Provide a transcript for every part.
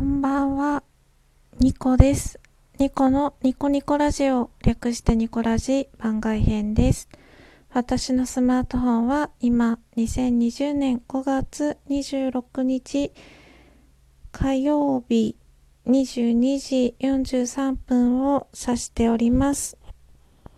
こんばんは、ニコです。ニコのニコニコラジオ、略してニコラジ番外編です。私のスマートフォンは今、2020年5月26日火曜日22時43分を指しております。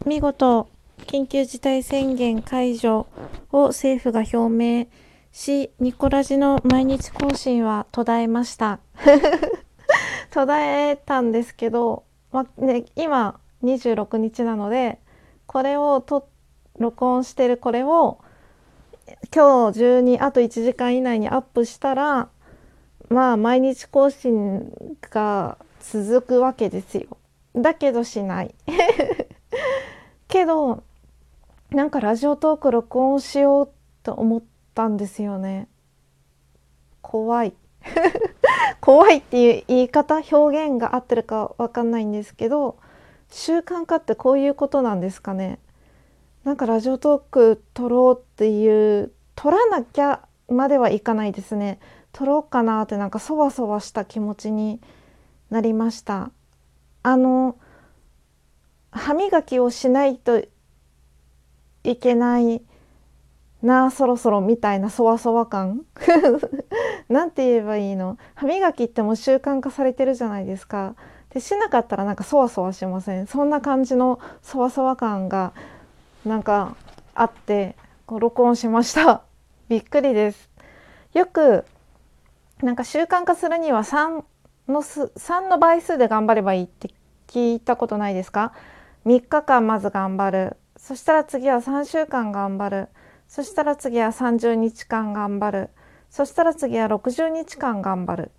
見事、緊急事態宣言解除を政府が表明し、ニコラジの毎日更新は途絶えました。途絶えたんですけど、まね、今26日なので、これをと録音してるこれを今日中にあと1時間以内にアップしたら、まあ毎日更新が続くわけですよ。だけどしない。けど、なんかラジオトーク録音しようと思っ、たんですよね怖い 怖いっていう言い方表現が合ってるかわかんないんですけど習慣化ってこういうことなんですかね。なんかラジオトーク撮ろうっていう撮らなきゃまではいかないですね。撮ろうかなってなんかそわそわした気持ちになりました。あの歯磨きをしないといけないなあそろそろみたいなそわそわ感。なんて言えばいいの？歯磨きっても習慣化されてるじゃないですか。でしなかったらなんかそわそわしません。そんな感じのそわそわ感がなんかあってこう録音しました。びっくりです。よくなんか習慣化するには3の3の倍数で頑張ればいいって聞いたことないですか？3日間まず頑張る。そしたら次は3週間頑張る。そしたら次は30日間頑張る。そしたら次は60日間頑張る。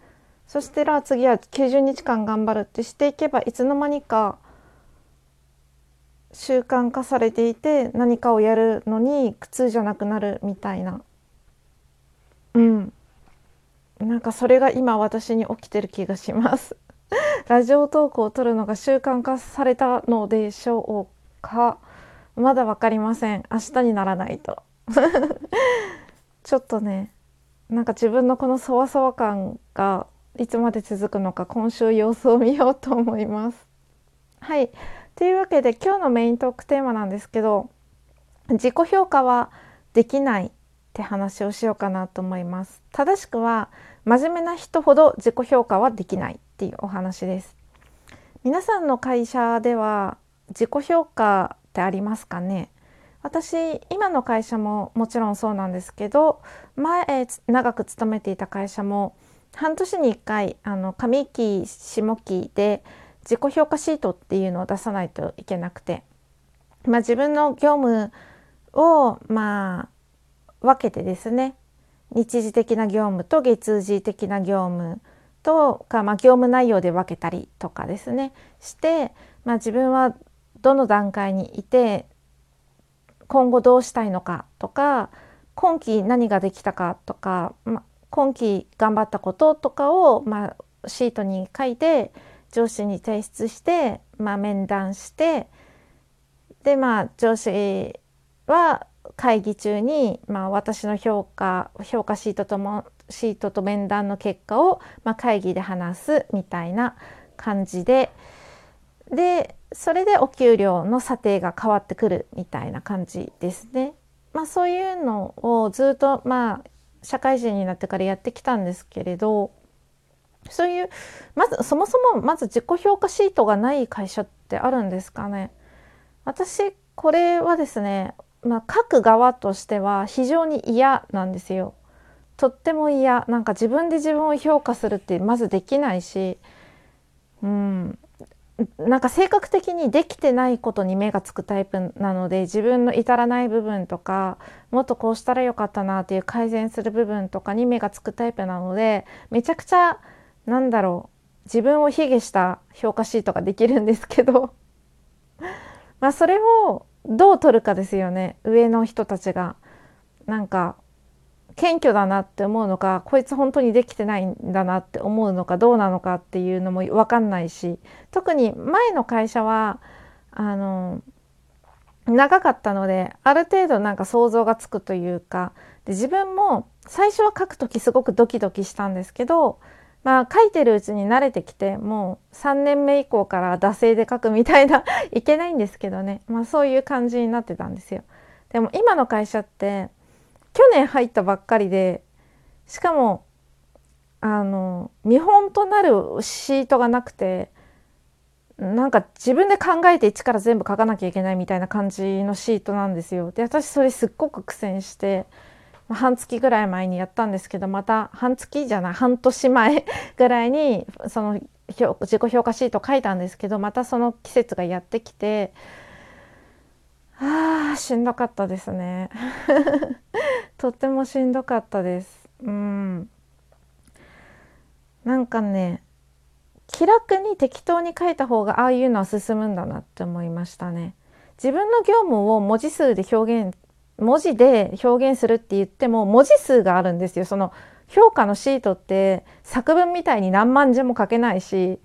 そしたら次は90日間頑張るってしていけばいつの間にか習慣化されていて何かをやるのに苦痛じゃなくなるみたいな。うん。なんかそれが今私に起きてる気がします。ラジオトークを撮るのが習慣化されたのでしょうか？まだ分かりません。明日にならないと。ちょっとねなんか自分のこのそわそわ感がいつまで続くのか今週様子を見ようと思います。はいというわけで今日のメイントークテーマなんですけど自己評価はできないって話をしようかなと思います。正しくは真面目な人ほど自己評価はできないっていうお話です。皆さんの会社では自己評価ってありますかね？私今の会社ももちろんそうなんですけど前長く勤めていた会社も半年に1回あの上期下期で自己評価シートっていうのを出さないといけなくて、まあ、自分の業務をまあ分けてですね日時的な業務と月次的な業務とか、まあ、業務内容で分けたりとかですねして、まあ、自分はどの段階にいて今後どうしたいのかとか今期何ができたかとか、ま、今期頑張ったこととかを、ま、シートに書いて上司に提出して、ま、面談してでまあ上司は会議中に、まあ、私の評価評価シートともシートと面談の結果を、まあ、会議で話すみたいな感じででそれでお給料の査定が変わってくるみたいな感じですね。まあ、そういうのをずっとまあ社会人になってからやってきたんですけれどそういうまずそもそもまず自己評価シートがない会社ってあるんですかね私これはですね、まあ、書く側としては非常に嫌なんですよ。とっても嫌なんか自分で自分を評価するってまずできないし、うん、なんか性格的にできてないことに目がつくタイプなので自分の至らない部分とかもっとこうしたらよかったなっていう改善する部分とかに目がつくタイプなのでめちゃくちゃなんだろう自分を卑下した評価シートができるんですけど まあそれをどう取るかですよね上の人たちが。なんか謙虚だなって思うのかこいつ本当にできてないんだなって思うのかどうなのかっていうのも分かんないし特に前の会社はあの長かったのである程度なんか想像がつくというかで自分も最初は書く時すごくドキドキしたんですけどまあ書いてるうちに慣れてきてもう3年目以降から惰性で書くみたいな いけないんですけどねまあそういう感じになってたんですよ。でも今の会社って去年入ったばっかりでしかもあの見本となるシートがなくてなんか自分で考えて一から全部書かなきゃいけないみたいな感じのシートなんですよ。で私それすっごく苦戦して半月ぐらい前にやったんですけどまた半月じゃない半年前 ぐらいにその自己評価シート書いたんですけどまたその季節がやってきてあーしんどかったですね。とってもしんどかったです。うん。なんかね気楽に適当に書いた方がああいうのは進むんだなって思いましたね。自分の業務を文字数で表現文字で表現するって言っても文字数があるんですよ。その評価のシートって作文みたいに何万字も書けないし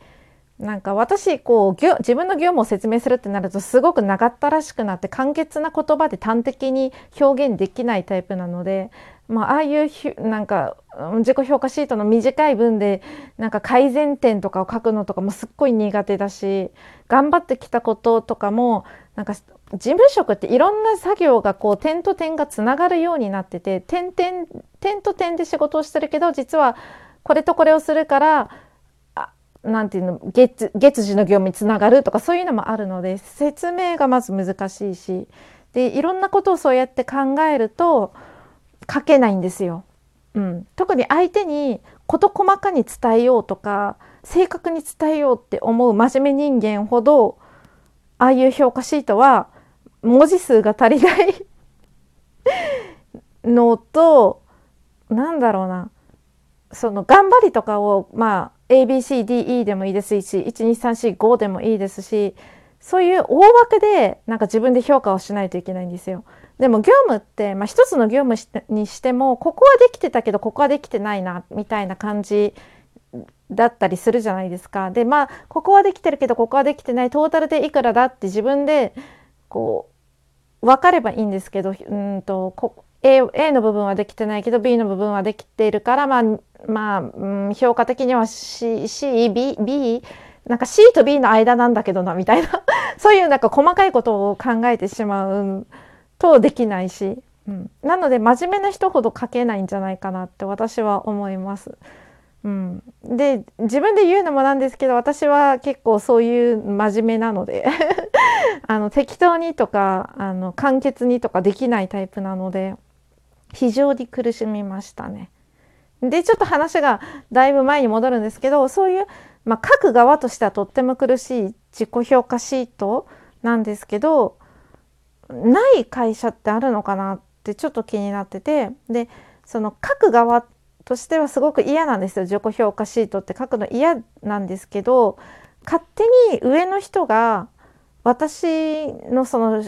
なんか私こう自分の業務を説明するってなるとすごく長ったらしくなって簡潔な言葉で端的に表現できないタイプなので、まあ、あいうなんか自己評価シートの短い文でなんか改善点とかを書くのとかもすっごい苦手だし頑張ってきたこととかもなんか事務職っていろんな作業がこう点と点がつながるようになってて点点点と点で仕事をしてるけど実はこれとこれをするからなんていうの月月次の業務につながるとかそういうのもあるので説明がまず難しいしでいろんなことをそうやって考えると書けないんですよ。うん、特に相手に事細かに伝えようとか正確に伝えようって思う真面目人間ほどああいう評価シートは文字数が足りない のとなんだろうなその頑張りとかをまあ ABCDE でもいいですし12345でもいいですしそういう大枠でなんか自分で評価をしないといけないんですよ。でも業務って、まあ、一つの業務にしてもここはできてたけどここはできてないなみたいな感じだったりするじゃないですか。でまあここはできてるけどここはできてないトータルでいくらだって自分でこう分かればいいんですけどうんとこ A, A の部分はできてないけど B の部分はできているからまあまあ、うん、評価的には CB B なんか C と B の間なんだけどなみたいな。そういうなんか細かいことを考えてしまうとできないし、うん、なので真面目な人ほど書けないんじゃないかなって私は思います。うん、で自分で言うのもなんですけど私は結構そういう真面目なので あの適当にとかあの簡潔にとかできないタイプなので。非常に苦しみましたね。でちょっと話がだいぶ前に戻るんですけどそういう、まあ、書く側としてはとっても苦しい自己評価シートなんですけどない会社ってあるのかなってちょっと気になっててでその書く側としてはすごく嫌なんですよ自己評価シートって書くの嫌なんですけど勝手に上の人が私のその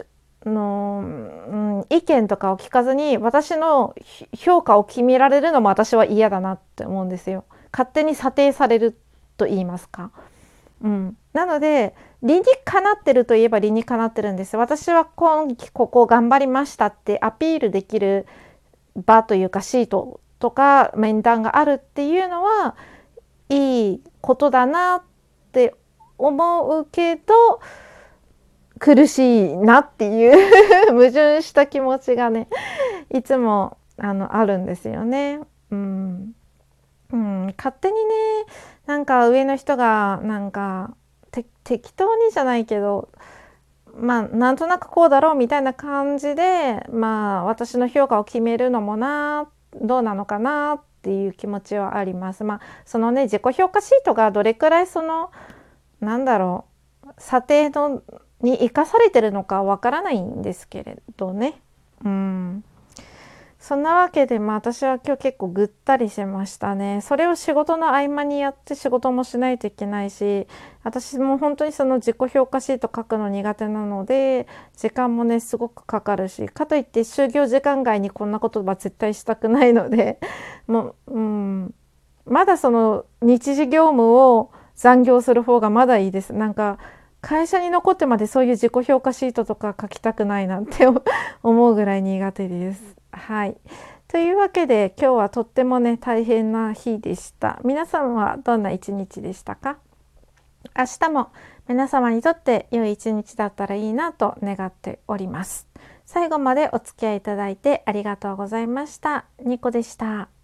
の、うん、意見とかを聞かずに私の評価を決められるのも私は嫌だなって思うんですよ。勝手に査定されると言いますか。うん、なので理にかなってるといえば理にかなってるんです。私は今期ここ頑張りましたってアピールできる場というかシートとか面談があるっていうのはいいことだなって思うけど苦しいなっていう 矛盾した気持ちがねいつもあのあるんですよね。うん、うん、勝手にねなんか上の人がなんか適当にじゃないけどまあなんとなくこうだろうみたいな感じでまあ私の評価を決めるのもなどうなのかなっていう気持ちはあります。まあそのね自己評価シートがどれくらいそのなんだろう査定のに生かされてるのかわからないんですけれどね。うん。そんなわけで、まあ私は今日結構ぐったりしましたね。それを仕事の合間にやって仕事もしないといけないし、私も本当にその自己評価シート書くの苦手なので、時間もね、すごくかかるし、かといって就業時間外にこんなことは絶対したくないので、もう、うん、まだその日時業務を残業する方がまだいいです。なんか、会社に残ってまでそういう自己評価シートとか書きたくないなって 思うぐらい苦手です。はい。というわけで今日はとってもね大変な日でした。皆さんはどんな一日でしたか？明日も皆様にとって良い一日だったらいいなと願っております。最後までお付き合いいただいてありがとうございました。ニコでした。